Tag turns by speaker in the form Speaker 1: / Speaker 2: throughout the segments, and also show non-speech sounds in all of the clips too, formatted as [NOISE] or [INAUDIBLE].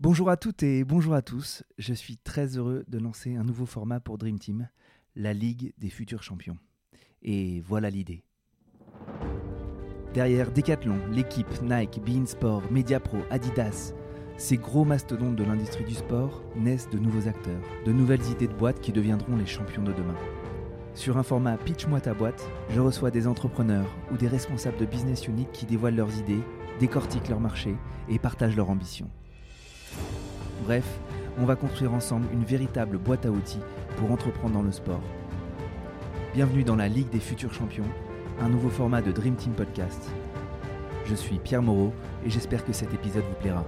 Speaker 1: Bonjour à toutes et bonjour à tous. Je suis très heureux de lancer un nouveau format pour Dream Team, la Ligue des futurs champions. Et voilà l'idée. Derrière Decathlon, l'équipe Nike, Beansport, Mediapro, Adidas, ces gros mastodontes de l'industrie du sport naissent de nouveaux acteurs, de nouvelles idées de boîtes qui deviendront les champions de demain. Sur un format Pitch-moi ta boîte, je reçois des entrepreneurs ou des responsables de business unit qui dévoilent leurs idées, décortiquent leur marché et partagent leurs ambitions. Bref, on va construire ensemble une véritable boîte à outils pour entreprendre dans le sport. Bienvenue dans la Ligue des futurs champions, un nouveau format de Dream Team Podcast. Je suis Pierre Moreau et j'espère que cet épisode vous plaira.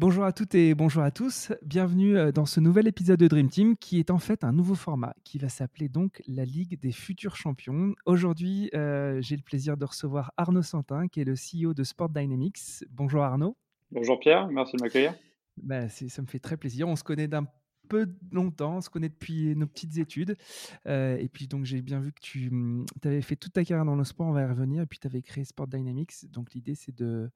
Speaker 1: Bonjour à toutes et bonjour à tous. Bienvenue euh, dans ce nouvel épisode de Dream Team qui est en fait un nouveau format qui va s'appeler donc la Ligue des futurs champions. Aujourd'hui, euh, j'ai le plaisir de recevoir Arnaud Santin qui est le CEO de Sport Dynamics. Bonjour Arnaud.
Speaker 2: Bonjour Pierre, merci de m'accueillir.
Speaker 1: Bah, ça me fait très plaisir. On se connaît d'un peu longtemps, on se connaît depuis nos petites études. Euh, et puis, donc, j'ai bien vu que tu mmh, avais fait toute ta carrière dans le sport, on va y revenir. Et puis, tu avais créé Sport Dynamics. Donc, l'idée, c'est de,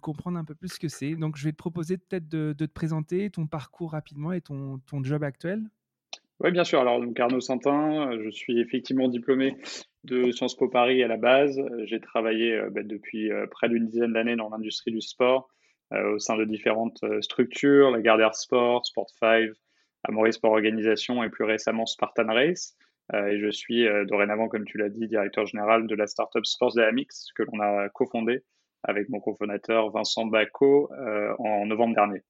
Speaker 1: comprendre un peu plus ce que c'est. Donc, je vais te proposer peut-être de, te présenter ton parcours rapidement et ton, job actuel.
Speaker 2: Oui, bien sûr. Alors, donc, Arnaud Santin, je suis effectivement diplômé de Sciences Po Paris à la base. J'ai travaillé euh, bah, depuis euh, près d'une dizaine d'années dans l'industrie du sport. au sein de différentes structures, la Gardère Sport, Sport 5, Amaury Sport Organisation et plus récemment Spartan Race. Euh, et je suis euh, dorénavant, comme tu l'as dit, directeur général de la startup Sports Dynamics que l'on a cofondé avec mon cofondateur Vincent Bacco euh, en novembre dernier.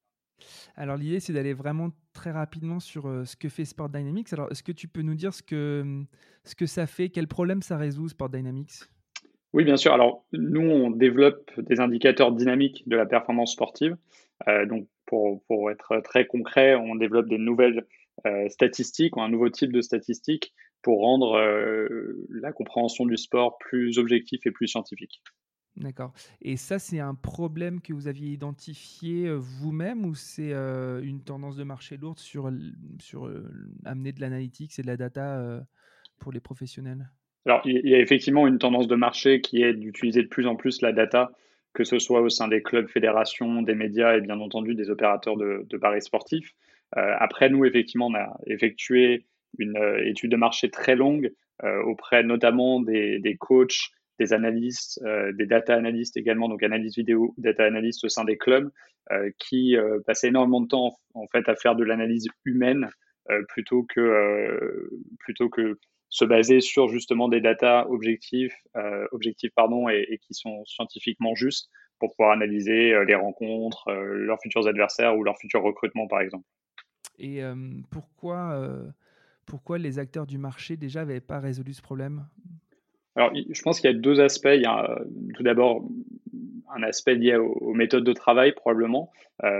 Speaker 1: Alors l'idée, c'est d'aller vraiment très rapidement sur ce que fait Sport Dynamics. Alors est-ce que tu peux nous dire ce que, ce que ça fait, quel problème ça résout Sport Dynamics?
Speaker 2: Oui, bien sûr. Alors nous, on développe des indicateurs dynamiques de la performance sportive. Donc pour, pour, être très concret, on développe des nouvelles euh, statistiques ou un nouveau type de statistiques pour rendre euh, la compréhension du sport plus objectif et plus scientifique.
Speaker 1: D'accord. Et ça, c'est un problème que vous aviez identifié euh, vous-même ou c'est une tendance de marché lourde sur, sur amener de l'analytics et de la data pour les professionnels?
Speaker 2: Alors, il y a effectivement une tendance de marché qui est d'utiliser de plus en plus la data que ce soit au sein des clubs, fédérations, des médias et bien entendu des opérateurs de, paris sportifs. Euh, après, nous, effectivement, on a effectué une euh, étude de marché très longue euh, auprès notamment des, coachs, des analystes, des data analystes également, donc analyse vidéo, data analystes au sein des clubs, qui passaient énormément de temps en fait à faire de l'analyse humaine plutôt que plutôt que se baser sur justement des datas objectifs, euh, objectifs pardon, et, qui sont scientifiquement justes pour pouvoir analyser euh, les rencontres, euh, leurs futurs adversaires ou leurs futurs recrutements, par exemple.
Speaker 1: Et pourquoi, pourquoi les acteurs du marché déjà n'avaient pas résolu ce problème?
Speaker 2: Alors, je pense qu'il y a deux aspects. Il y a tout d'abord un aspect lié aux, méthodes de travail, probablement.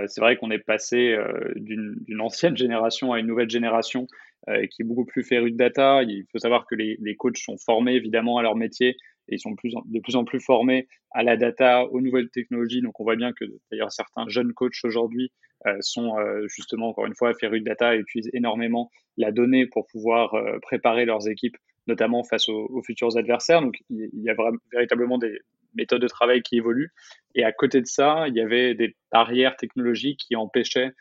Speaker 2: c'est vrai qu'on est passé d'une ancienne génération à une nouvelle génération qui est beaucoup plus féru de data. Il faut savoir que les, coachs sont formés évidemment à leur métier et ils sont plus de plus en plus formés à la data, aux nouvelles technologies. Donc on voit bien que d'ailleurs certains jeunes coachs aujourd'hui euh, sont euh, justement encore une fois férus de data et utilisent énormément la donnée pour pouvoir préparer leurs équipes, notamment face aux, futurs adversaires. Donc il, y a véritablement des méthodes de travail qui évoluent. Et à côté de ça, il y avait des barrières technologiques qui empêchaient euh,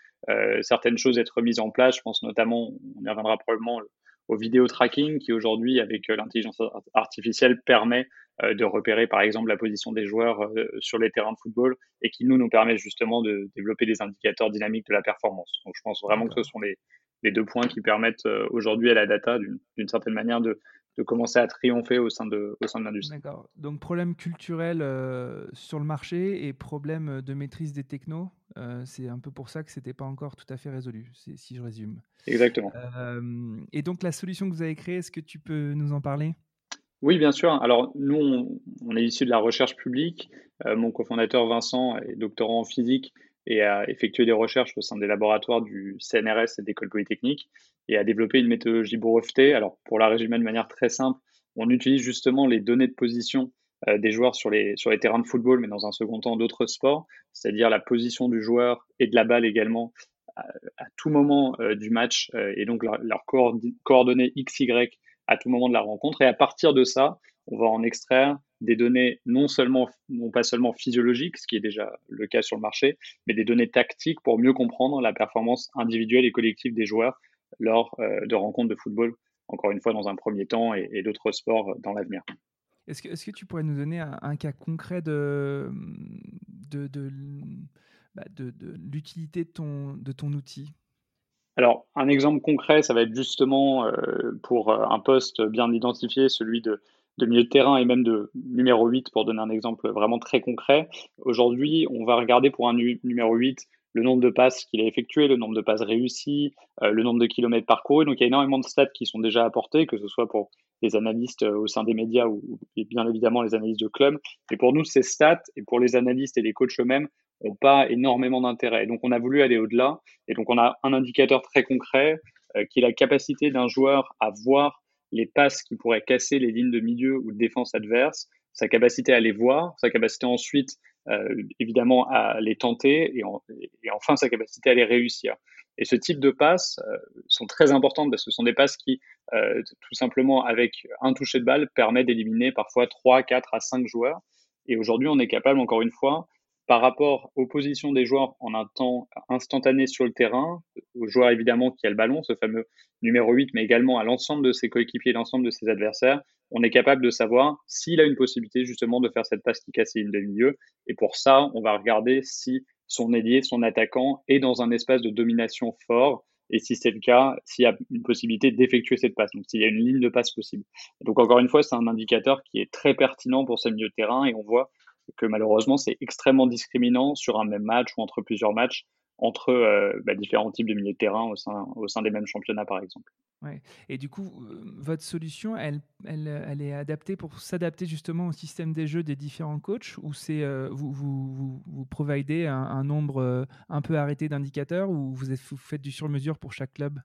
Speaker 2: certaines choses être mises en place. Je pense notamment, on y reviendra probablement au vidéo tracking qui aujourd'hui, avec euh, l'intelligence artificielle, permet euh, de repérer par exemple la position des joueurs sur les terrains de football et qui nous nous permet justement de développer des indicateurs dynamiques de la performance. Donc je pense vraiment que ce sont les, les deux points qui permettent aujourd'hui à la data d'une certaine manière de, de commencer à triompher au sein de, au sein de l'industrie.
Speaker 1: D'accord. Donc problème culturel euh, sur le marché et problème de maîtrise des technos. Euh, c'est un peu pour ça que ce n'était pas encore tout à fait résolu, si je résume.
Speaker 2: Exactement.
Speaker 1: Euh, et donc la solution que vous avez créée, est-ce que tu peux nous en parler?
Speaker 2: Oui, bien sûr. Alors, nous, on, est issu de la recherche publique. mon cofondateur Vincent est doctorant en physique et a effectué des recherches au sein des laboratoires du CNRS et d'école polytechnique et a développé une méthodologie brevetée. Alors, pour la résumer de manière très simple, on utilise justement les données de position euh, des joueurs sur les, sur les terrains de football, mais dans un second temps d'autres sports, c'est-à-dire la position du joueur et de la balle également à, tout moment euh, du match, euh, et donc leurs leur coordonnées XY à tout moment de la rencontre. Et à partir de ça, on va en extraire des données non seulement, non pas seulement physiologiques, ce qui est déjà le cas sur le marché, mais des données tactiques pour mieux comprendre la performance individuelle et collective des joueurs lors de rencontres de football, encore une fois dans un premier temps, et, d'autres sports dans l'avenir.
Speaker 1: Est-ce que, est que, tu pourrais nous donner un, cas concret de, de, de, bah, de l'utilité de ton, de ton outil?
Speaker 2: Alors, un exemple concret, ça va être justement euh, pour euh, un poste bien identifié, celui de, milieu de terrain et même de numéro 8, pour donner un exemple vraiment très concret. Aujourd'hui, on va regarder pour un numéro 8 le nombre de passes qu'il a effectué, le nombre de passes réussies, euh, le nombre de kilomètres parcourus. Donc, il y a énormément de stats qui sont déjà apportés, que ce soit pour les analystes au sein des médias ou bien évidemment les analystes de club. Et pour nous, ces stats, et pour les analystes et les coachs eux-mêmes, n'ont pas énormément d'intérêt. Donc on a voulu aller au-delà. Et donc on a un indicateur très concret euh, qui est la capacité d'un joueur à voir les passes qui pourraient casser les lignes de milieu ou de défense adverse, sa capacité à les voir, sa capacité ensuite euh, évidemment à les tenter et, enfin sa capacité à les réussir. Et ce type de passes euh, sont très importantes parce que ce sont des passes qui, tout simplement avec un toucher de balle, permettent d'éliminer parfois 3, 4 à 5 joueurs. Et aujourd'hui, on est capable, encore une fois, par rapport aux positions des joueurs en un temps instantané sur le terrain, au joueur évidemment qui a le ballon, ce fameux numéro 8, mais également à l'ensemble de ses coéquipiers, l'ensemble de ses adversaires, on est capable de savoir s'il a une possibilité justement de faire cette passe qui casse une de milieu. Et pour ça, on va regarder si son ailier, son attaquant est dans un espace de domination fort. Et si c'est le cas, s'il y a une possibilité d'effectuer cette passe, donc s'il y a une ligne de passe possible. donc encore une fois, c'est un indicateur qui est très pertinent pour ces milieux de terrain et on voit que malheureusement c'est extrêmement discriminant sur un même match ou entre plusieurs matchs entre euh, bah, différents types de milieux de terrain au sein, au sein des mêmes championnats par exemple.
Speaker 1: Ouais. Et du coup, euh, votre solution, elle, elle, elle est adaptée pour s'adapter justement au système des jeux des différents coachs ou c'est euh, vous, vous, vous, providez un, nombre un peu arrêté d'indicateurs ou vous, êtes, vous faites du sur-mesure pour chaque club?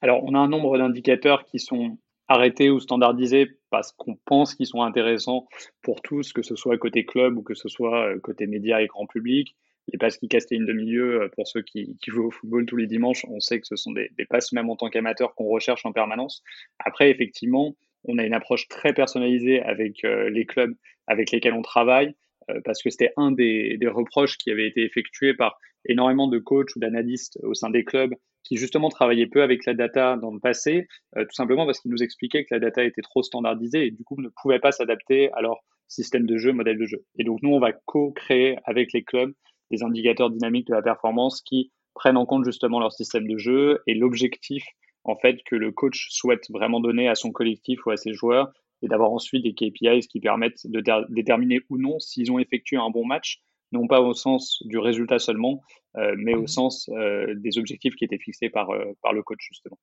Speaker 2: Alors, on a un nombre d'indicateurs qui sont arrêtés ou standardisés parce qu'on pense qu'ils sont intéressants pour tous, que ce soit côté club ou que ce soit côté médias et grand public. Les passes qui cassent les lignes de milieu, euh, pour ceux qui, qui, jouent au football tous les dimanches, on sait que ce sont des, des passes même en tant qu'amateur qu'on recherche en permanence. Après, effectivement, on a une approche très personnalisée avec euh, les clubs avec lesquels on travaille, parce que c'était un des, des reproches qui avait été effectué par énormément de coachs ou d'analystes au sein des clubs qui justement travaillait peu avec la data dans le passé, euh, tout simplement parce qu'ils nous expliquaient que la data était trop standardisée et du coup ne pouvait pas s'adapter à leur système de jeu, modèle de jeu. Et donc nous, on va co-créer avec les clubs des indicateurs dynamiques de la performance qui prennent en compte justement leur système de jeu et l'objectif en fait que le coach souhaite vraiment donner à son collectif ou à ses joueurs et d'avoir ensuite des KPIs qui permettent de déterminer ou non s'ils ont effectué un bon match non pas au sens du résultat seulement, euh, mais au mmh sens euh, des objectifs qui étaient fixés par, euh, par le coach, justement.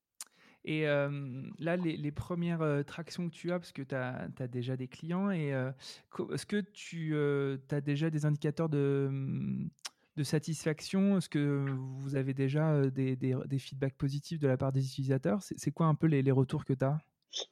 Speaker 1: Et là, les, premières tractions que tu as, parce que tu as, déjà des clients, et est-ce que tu as déjà des indicateurs de, satisfaction? Est-ce que vous avez déjà des, feedbacks positifs de la part des utilisateurs? C'est quoi un peu les, retours que tu as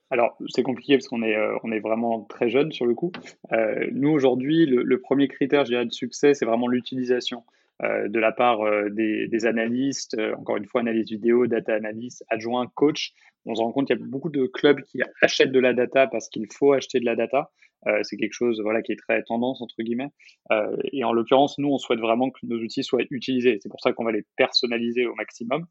Speaker 2: alors, c'est compliqué parce qu'on est, euh, vraiment très jeune sur le coup. Euh, nous, aujourd'hui, le, premier critère, je de succès, c'est vraiment l'utilisation. euh, de la part des, analystes, encore une fois, analyse vidéo, data analyst, adjoint, coach. On se rend compte qu'il y a beaucoup de clubs qui achètent de la data parce qu'il faut acheter de la data. c'est quelque chose voilà, qui est très tendance, entre guillemets. et en l'occurrence, nous, on souhaite vraiment que nos outils soient utilisés. C'est pour ça qu'on va les personnaliser au maximum.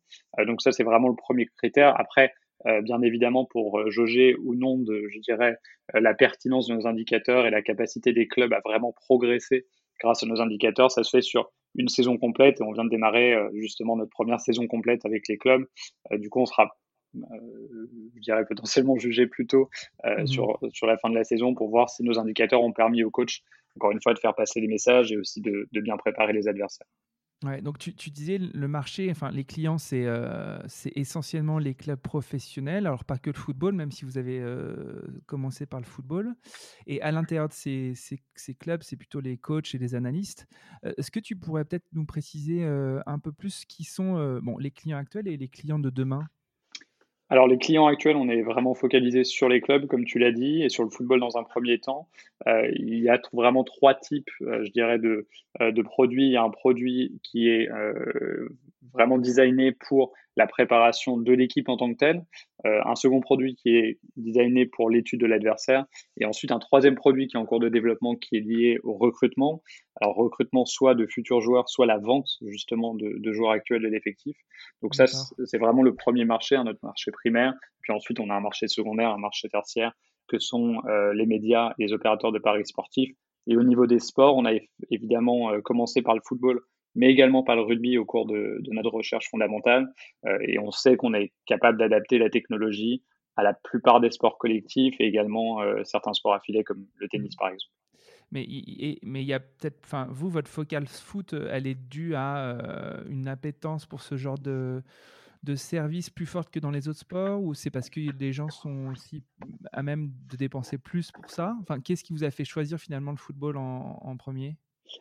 Speaker 2: donc ça, c'est vraiment le premier critère. Après, euh, bien évidemment pour euh, jauger ou non de, je dirais, euh, la pertinence de nos indicateurs et la capacité des clubs à vraiment progresser grâce à nos indicateurs. Ça se fait sur une saison complète et on vient de démarrer justement notre première saison complète avec les clubs. du coup, on sera, je dirais, potentiellement jugé plus tôt mmh sur, sur la fin de la saison pour voir si nos indicateurs ont permis au coach, encore une fois, de faire passer les messages et aussi de bien préparer les adversaires.
Speaker 1: Donc tu, disais le marché, enfin les clients, c'est euh, c'est essentiellement les clubs professionnels, alors pas que le football, même si vous avez euh, commencé par le football. Et à l'intérieur de ces clubs, c'est plutôt les coachs et les analystes. Euh, est-ce que tu pourrais peut-être nous préciser un peu plus qui sont bon, les clients actuels et les clients de demain?
Speaker 2: Alors les clients actuels, on est vraiment focalisé sur les clubs, comme tu l'as dit, et sur le football dans un premier temps. Euh, il y a vraiment trois types, euh, je dirais, de, euh, de produits. Il y a un produit qui est vraiment designé pour la préparation de l'équipe en tant que telle, euh, un second produit qui est designé pour l'étude de l'adversaire, et ensuite un troisième produit qui est en cours de développement qui est lié au recrutement. Alors recrutement soit de futurs joueurs, soit la vente justement de, joueurs actuels de l'effectif. Donc ça, c'est vraiment le premier marché, hein, notre marché primaire. Puis ensuite, on a un marché secondaire, un marché tertiaire, que sont euh, les médias, les opérateurs de paris sportifs. Et au niveau des sports, on a évidemment euh, commencé par le football mais également par le rugby au cours de, notre recherche fondamentale. Euh, et on sait qu'on est capable d'adapter la technologie à la plupart des sports collectifs et également euh, certains sports affiliés comme le tennis par exemple.
Speaker 1: Mais il y a peut-être, enfin, vous, votre focal foot, elle est due à euh, une appétence pour ce genre de, de service plus forte que dans les autres sports ou c'est parce que les gens sont aussi à même de dépenser plus pour ça? Enfin, qu'est-ce qui vous a fait choisir finalement le football en premier?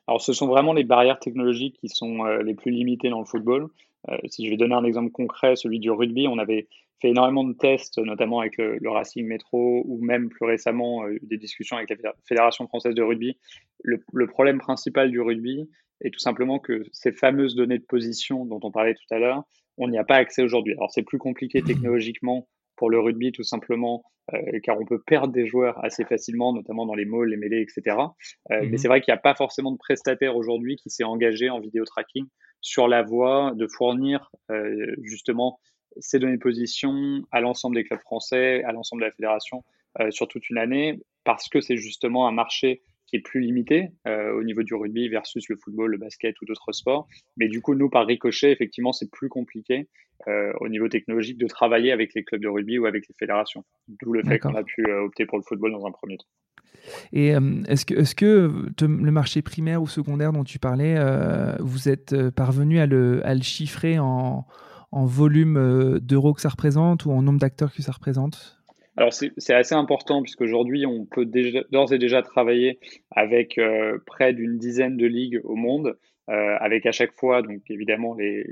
Speaker 2: Alors, ce sont vraiment les barrières technologiques qui sont euh, les plus limitées dans le football. Euh, si je vais donner un exemple concret, celui du rugby, on avait fait énormément de tests, notamment avec le, Racing Métro ou même plus récemment euh, des discussions avec la Fédération française de rugby. Le, le, problème principal du rugby est tout simplement que ces fameuses données de position dont on parlait tout à l'heure, on n'y a pas accès aujourd'hui. Alors, c'est plus compliqué technologiquement pour le rugby tout simplement euh, car on peut perdre des joueurs assez facilement, notamment dans les malls, les mêlées, etc. Euh, mais mhm. c'est vrai qu'il n'y a pas forcément de prestataire aujourd'hui qui s'est engagé en vidéo tracking sur la voie de fournir euh, justement ces données de position à l'ensemble des clubs français, à l'ensemble de la fédération sur toute une année, parce que c'est justement un marché qui est plus limité euh, au niveau du rugby versus le football, le basket ou d'autres sports. Mais du coup, nous, par ricochet, effectivement, c'est plus compliqué euh, au niveau technologique de travailler avec les clubs de rugby ou avec les fédérations. D'où le fait qu'on a pu euh, opter pour le football dans un premier temps.
Speaker 1: Et est-ce que, est que le marché primaire ou secondaire dont tu parlais, vous êtes parvenu à le, à le chiffrer en, en volume d'euros que ça représente ou en nombre d'acteurs que ça représente?
Speaker 2: Alors c'est assez important puisqu'aujourd'hui on peut d'ores et déjà travailler avec euh, près d'une dizaine de ligues au monde, euh, avec à chaque fois donc évidemment les,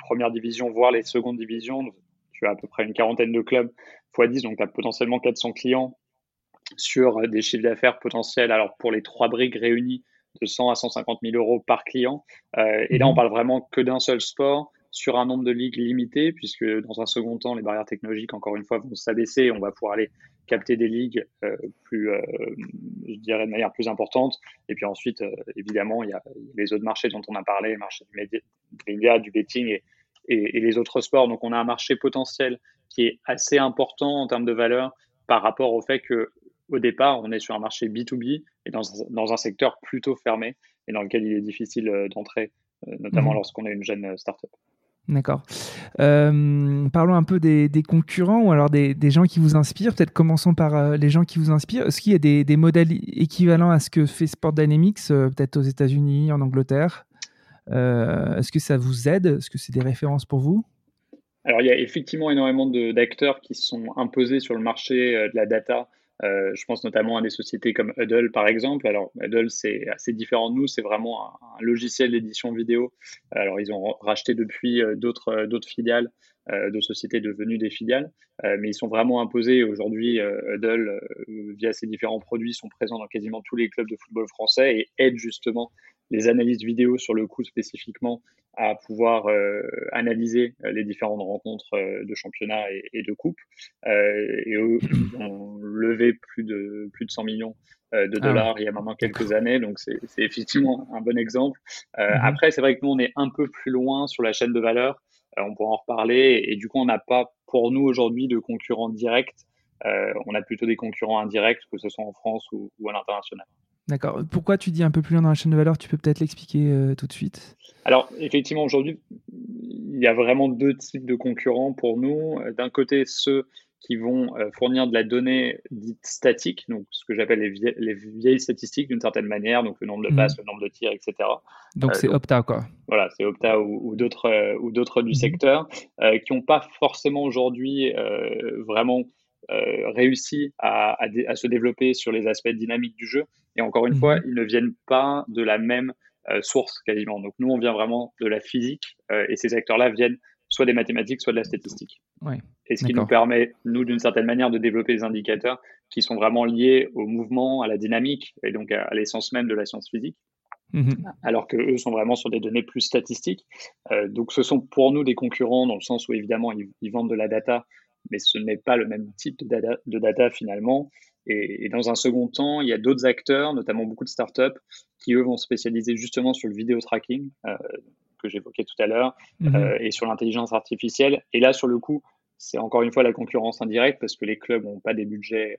Speaker 2: premières divisions, voire les secondes divisions. Tu as à peu près une quarantaine de clubs x 10, donc tu as potentiellement 400 clients sur des chiffres d'affaires potentiels. Alors pour les trois briques réunies, de 100 à 150 000 euros par client. Euh, et là, on mhm. parle vraiment que d'un seul sport sur un nombre de ligues limité, puisque dans un second temps, les barrières technologiques, encore une fois, vont s'abaisser. On va pouvoir aller capter des ligues euh, plus, euh, je dirais, de manière plus importante. Et puis ensuite, euh, évidemment, il y a les autres marchés dont on a parlé, le marché du média, du betting et, et, les autres sports. Donc, on a un marché potentiel qui est assez important en termes de valeur par rapport au fait que au départ, on est sur un marché B2B et dans, dans un secteur plutôt fermé et dans lequel il est difficile d'entrer, notamment mmh. lorsqu'on est une jeune startup.
Speaker 1: D'accord. Euh, parlons un peu des, concurrents ou alors des, gens qui vous inspirent. Peut-être commençons par euh, les gens qui vous inspirent. Est-ce qu'il y a des, modèles équivalents à ce que fait Sport Dynamics, euh, peut-être aux États-Unis, en Angleterre? Est-ce que ça vous aide? Est-ce que c'est des références pour vous?
Speaker 2: Alors, il y a effectivement énormément d'acteurs qui sont imposés sur le marché de la data euh, je pense notamment à des sociétés comme Huddle, par exemple. Alors, Huddle, c'est assez différent de nous. C'est vraiment un, logiciel d'édition vidéo. Alors, ils ont racheté depuis euh, d'autres euh, d'autres filiales, de sociétés devenues des filiales, mais ils sont vraiment imposés. Aujourd'hui, Huddle, via ses différents produits, sont présents dans quasiment tous les clubs de football français et aident justement les analyses vidéo sur le coup spécifiquement à pouvoir euh, analyser euh, les différentes rencontres euh, de championnat et, de coupe. et eux, [COUGHS] ont levé plus de, plus de 100 millions de ah dollars il y a maintenant quelques années, donc c'est effectivement un bon exemple. Mhm. Après, c'est vrai que nous, on est un peu plus loin sur la chaîne de valeur, on pourra en reparler, et du coup, on n'a pas pour nous aujourd'hui de concurrents directs, on a plutôt des concurrents indirects, que ce soit en France ou à l'international.
Speaker 1: D'accord. Pourquoi tu dis un peu plus loin dans la chaîne de valeur Tu peux peut-être l'expliquer euh, tout de suite?
Speaker 2: Alors, effectivement, aujourd'hui, il y a vraiment deux types de concurrents pour nous. D'un côté, ceux qui vont euh, fournir de la donnée dite statique, donc ce que j'appelle les, vieilles, statistiques d'une certaine manière, donc le nombre de mhm. passes, le nombre de tirs, etc.
Speaker 1: Donc euh, c'est Opta, quoi.
Speaker 2: Voilà, c'est Opta ou, d'autres ou d'autres du mhm. secteur qui n'ont pas forcément aujourd'hui vraiment euh, réussi à, se développer sur les aspects dynamiques du jeu. Et encore une fois, mhm. ils ne viennent pas de la même euh, source quasiment. Donc nous, on vient vraiment de la physique euh, et ces acteurs-là viennent soit des mathématiques, soit de la statistique. et ce qui nous permet, nous, d'une certaine manière, de développer des indicateurs qui sont vraiment liés au mouvement, à la dynamique et donc à, l'essence même de la science physique. Mhm. alors que eux sont vraiment sur des données plus statistiques. Euh, donc ce sont pour nous des concurrents dans le sens où évidemment ils, vendent de la data, mais ce n'est pas le même type de data, de data finalement. Et, dans un second temps, il y a d'autres acteurs, notamment beaucoup de startups, qui eux vont spécialiser justement sur le vidéo tracking euh, que j'évoquais tout à l'heure mhm. euh, et sur l'intelligence artificielle. Et là, sur le coup, c'est encore une fois la concurrence indirecte parce que les clubs n'ont pas des budgets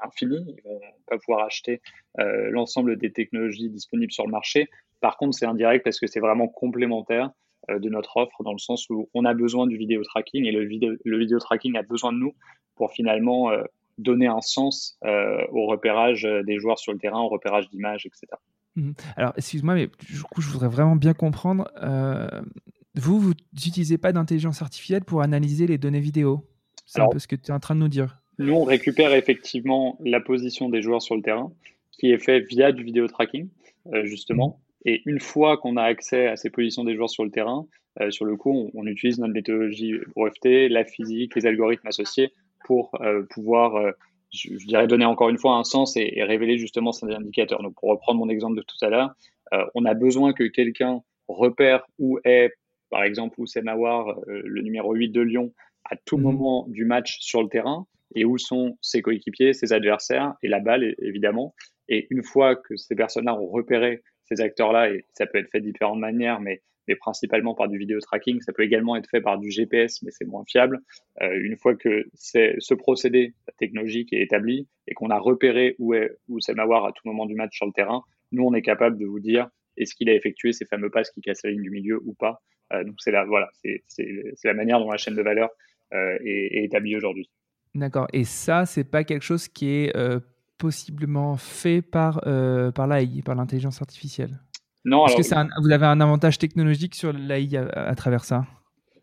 Speaker 2: infini. Ils vont pas pouvoir acheter euh, l'ensemble des technologies disponibles sur le marché. Par contre, c'est indirect parce que c'est vraiment complémentaire euh, de notre offre dans le sens où on a besoin du vidéo tracking et le vidéo, le vidéo tracking a besoin de nous pour finalement euh, donner un sens au repérage des joueurs sur le terrain, au repérage d'images, etc.
Speaker 1: Mmh. Alors, excuse-moi, mais du coup, je voudrais vraiment bien comprendre. vous, vous n'utilisez pas d'intelligence artificielle pour analyser les données vidéo? C'est un peu ce que tu es en train de nous dire.
Speaker 2: Nous, on récupère effectivement la position des joueurs sur le terrain, qui est fait via du vidéo tracking, euh, justement. Et une fois qu'on a accès à ces positions des joueurs sur le terrain, euh, sur le coup, on, utilise notre méthodologie brevetée, la physique, les algorithmes associés pour euh, pouvoir, je, dirais, donner encore une fois un sens et, révéler justement ces indicateurs. Donc, pour reprendre mon exemple de tout à l'heure, on a besoin que quelqu'un repère où est, par exemple, où c'est Mawar, le numéro 8 de Lyon, à tout mhm. moment du match sur le terrain et où sont ses coéquipiers, ses adversaires et la balle évidemment. Et une fois que ces personnes-là ont repéré ces acteurs-là, et ça peut être fait de différentes manières, mais, principalement par du vidéo tracking, ça peut également être fait par du GPS, mais c'est moins fiable. Euh, une fois que ce procédé technologique est établi et qu'on a repéré où est où c'est Mawar à tout moment du match sur le terrain, nous on est capable de vous dire est-ce qu'il a effectué ces fameux passes qui cassent la ligne du milieu ou pas. Euh, donc c'est la voilà, c'est la manière dont la chaîne de valeur euh, est, est établie aujourd'hui.
Speaker 1: D'accord. Et ça, c'est pas quelque chose qui est euh, possiblement fait par, euh, par l'AI, par l'intelligence artificielle?
Speaker 2: Non.
Speaker 1: Est-ce que vous avez un avantage technologique sur l'AI à, travers ça?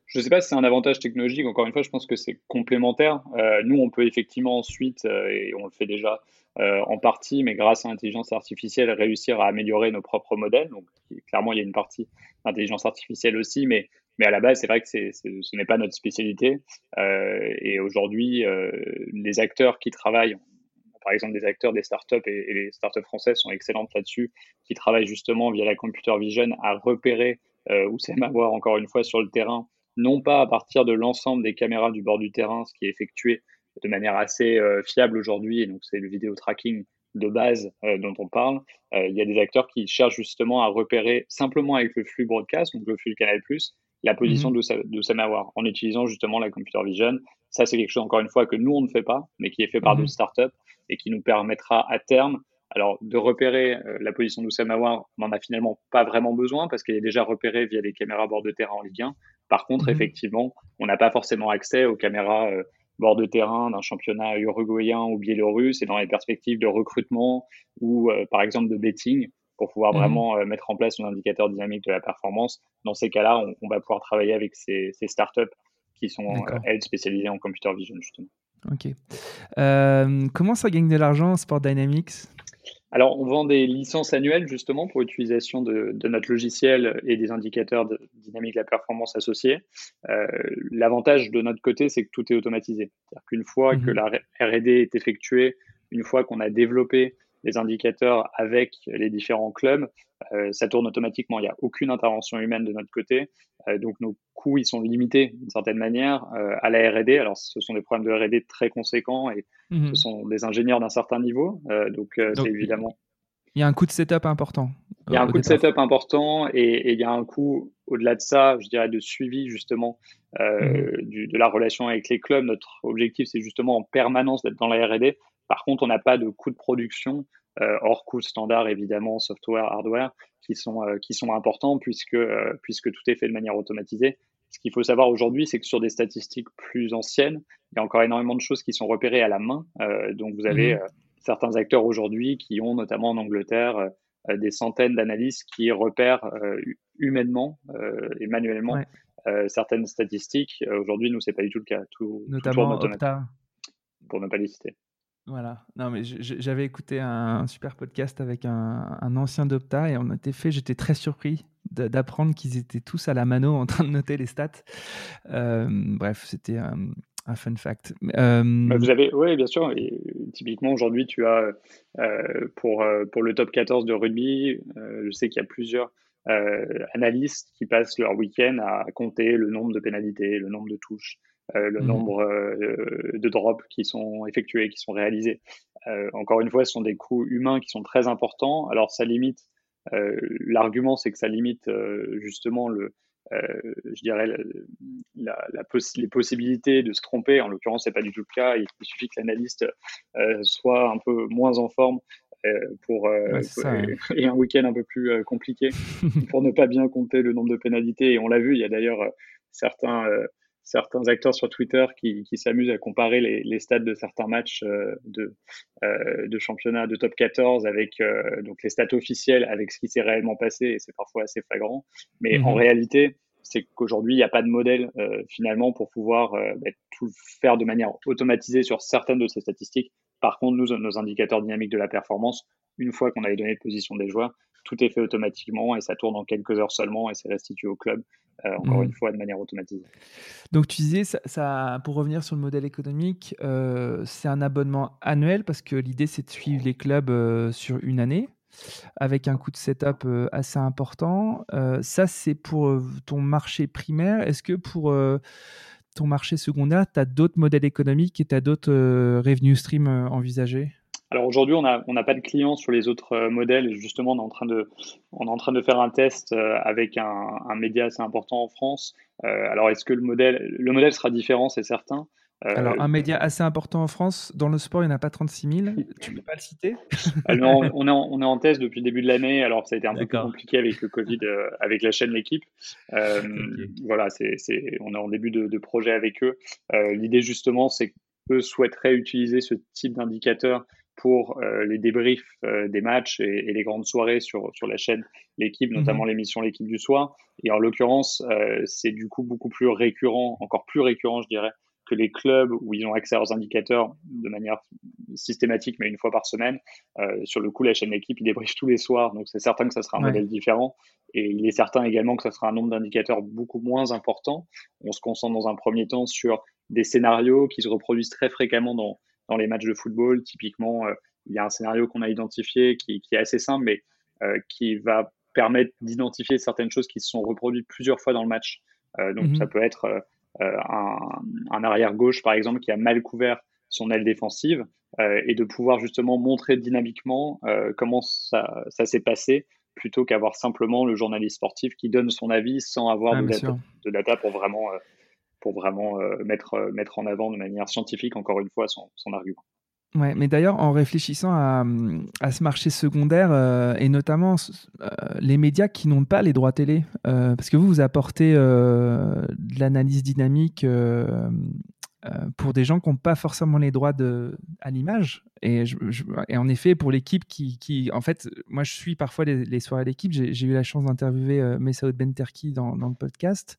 Speaker 2: Je ne sais pas si c'est un avantage technologique. Encore une fois, je pense que c'est complémentaire. Euh, nous, on peut effectivement ensuite, et on le fait déjà en partie, mais grâce à l'intelligence artificielle, réussir à améliorer nos propres modèles. Donc, clairement, il y a une partie d'intelligence artificielle aussi, mais mais à la base, c'est vrai que ce n'est pas notre spécialité. Euh, et aujourd'hui, euh, les acteurs qui travaillent, par exemple des acteurs des startups et, et les startups françaises sont excellentes là-dessus, qui travaillent justement via la computer vision à repérer euh, où c'est m'avoir encore une fois sur le terrain, non pas à partir de l'ensemble des caméras du bord du terrain, ce qui est effectué de manière assez euh, fiable aujourd'hui, et donc c'est le vidéo tracking de base euh, dont on parle. Euh, il y a des acteurs qui cherchent justement à repérer simplement avec le flux broadcast, donc le flux Canal+, la position mhm. de, de Samawar en utilisant justement la computer vision. Ça, c'est quelque chose, encore une fois, que nous, on ne fait pas, mais qui est fait par mmh. d'autres startups et qui nous permettra à terme, alors, de repérer euh, la position de Samawar, on n'en a finalement pas vraiment besoin parce qu'elle est déjà repérée via les caméras bord de terrain en Ligue 1. Par contre, mhm. effectivement, on n'a pas forcément accès aux caméras euh, bord de terrain d'un championnat uruguayen ou biélorusse et dans les perspectives de recrutement ou, euh, par exemple, de betting pour pouvoir mhm. vraiment mettre en place un indicateur dynamique de la performance. Dans ces cas-là, on, va pouvoir travailler avec ces, startups qui sont, euh, elles, spécialisées en computer vision, justement.
Speaker 1: Ok. Euh, comment ça gagne de l'argent, Sport Dynamics?
Speaker 2: Alors, on vend des licences annuelles justement pour l'utilisation de, notre logiciel et des indicateurs de dynamique de la performance associés. L'avantage de notre côté, c'est que tout est automatisé. C'est-à-dire qu'une fois que mhm. la R&D est effectuée, une fois qu'on a développé les indicateurs avec les différents clubs, euh, ça tourne automatiquement. Il n'y a aucune intervention humaine de notre côté. Euh, donc nos coûts, ils sont limités d'une certaine manière euh, à la R&D. Alors ce sont des problèmes de R&D très conséquents et mhm. ce sont des ingénieurs d'un certain niveau. donc, c'est évidemment.
Speaker 1: Il y a un coût de setup important.
Speaker 2: Il y a un coût de setup important et, il y a un coût au-delà de ça, je dirais, de suivi justement mhm. de la relation avec les clubs. Notre objectif, c'est justement en permanence d'être dans la R&D par contre, on n'a pas de coûts de production euh, hors coûts standard, évidemment, software, hardware, qui sont, euh, qui sont importants puisque, euh, puisque tout est fait de manière automatisée. Ce qu'il faut savoir aujourd'hui, c'est que sur des statistiques plus anciennes, il y a encore énormément de choses qui sont repérées à la main. donc, vous avez mhm. certains acteurs aujourd'hui qui ont, notamment en Angleterre, des centaines d'analyses qui repèrent humainement et manuellement certaines statistiques. aujourd'hui, nous, c'est pas du tout le cas. Tout,
Speaker 1: notamment Opta.
Speaker 2: Pour ne pas les citer.
Speaker 1: Voilà. Non, mais j'avais écouté un, super podcast avec un, ancien d'Opta et en fait, j'étais très surpris d'apprendre qu'ils étaient tous à la mano en train de noter les stats. Euh, bref, c'était un fun fact.
Speaker 2: Bah, vous avez, oui, bien sûr. Et, typiquement, aujourd'hui, tu as pour, pour le top 14 de rugby, je sais qu'il y a plusieurs analystes qui passent leur week-end à compter le nombre de pénalités, le nombre de touches, le mmh nombre de drops qui sont effectués, qui sont réalisés. encore une fois, ce sont des coûts humains qui sont très importants. Alors, ça limite, l'argument, c'est que ça limite justement le, je dirais, la, les possibilités de se tromper. En l'occurrence, c'est pas du tout le cas. Il, suffit que l'analyste soit un peu moins en forme pour [LAUGHS] et, un week-end un peu plus compliqué [LAUGHS] pour ne pas bien compter le nombre de pénalités. Et on l'a vu, il y a d'ailleurs certains certains acteurs sur Twitter qui, qui s'amusent à comparer les, les, stats de certains matchs de, euh, de championnat de top 14 avec euh, donc les stats officielles avec ce qui s'est réellement passé et c'est parfois assez flagrant. Mais en mhm. réalité, c'est qu'aujourd'hui, il n'y a pas de modèle euh, finalement pour pouvoir bah, tout faire de manière automatisée sur certaines de ces statistiques. Par contre, nous, nos indicateurs dynamiques de la performance, une fois qu'on a les données de position des joueurs, tout est fait automatiquement et ça tourne en quelques heures seulement et c'est restitué au club, euh, encore mmh. une fois, de manière automatisée.
Speaker 1: Donc tu disais, ça, pour revenir sur le modèle économique, euh, c'est un abonnement annuel parce que l'idée c'est de suivre les clubs euh, sur une année avec un coût de setup assez important. ça, c'est pour ton marché primaire. Est-ce que pour ton marché secondaire, tu as d'autres modèles économiques et tu as d'autres revenue streams envisagés?
Speaker 2: Alors aujourd'hui, on n'a on pas de clients sur les autres euh, modèles. Justement, on est en train de, on est en train de faire un test euh, avec un, un média assez important en France. Euh, alors, est-ce que le modèle, le modèle sera différent, c'est certain.
Speaker 1: alors, un média assez important en France, dans le sport, il n'y en a pas 36 000. Tu ne peux pas le citer?
Speaker 2: Non, on est, en, on est en test depuis le début de l'année. Alors, ça a été un peu compliqué avec le Covid, avec la chaîne L'équipe. Voilà, c'est, on est en début de, de projet avec eux. L'idée, justement, c'est qu'eux souhaiteraient utiliser ce type d'indicateur pour euh, les débriefs euh, des matchs et, les grandes soirées sur, sur la chaîne L'équipe, notamment mhm. l'émission L'équipe du soir. Et en l'occurrence, euh, c'est du coup beaucoup plus récurrent, encore plus récurrent, je dirais, que les clubs où ils ont accès à leurs indicateurs de manière systématique, mais une fois par semaine. sur le coup, la chaîne L'équipe, ils débriefent tous les soirs, donc c'est certain que ça sera un modèle différent. Et il est certain également que ça sera un nombre d'indicateurs beaucoup moins important. On se concentre dans un premier temps sur des scénarios qui se reproduisent très fréquemment dans, dans les matchs de football. Typiquement, euh, il y a un scénario qu'on a identifié qui, est assez simple, mais euh, qui va permettre d'identifier certaines choses qui se sont reproduites plusieurs fois dans le match. Euh, donc, mhm. ça peut être un, arrière gauche, par exemple, qui a mal couvert son aile défensive et de pouvoir justement montrer dynamiquement comment ça, s'est passé plutôt qu'avoir simplement le journaliste sportif qui donne son avis sans avoir ah, de, data, de, data, pour vraiment pour vraiment euh, mettre, euh, mettre en avant de manière scientifique, encore une fois, son, son argument.
Speaker 1: Ouais, mais d'ailleurs, en réfléchissant à, à, ce marché secondaire euh, et notamment les médias qui n'ont pas les droits télé, parce que vous, vous apportez de l'analyse dynamique pour des gens qui n'ont pas forcément les droits de, à l'image. Et, et, en effet, pour l'équipe qui, qui, en fait, moi je suis parfois les, les soirées d'équipe, j'ai eu la chance d'interviewer Messaoud Benterki dans, dans, le podcast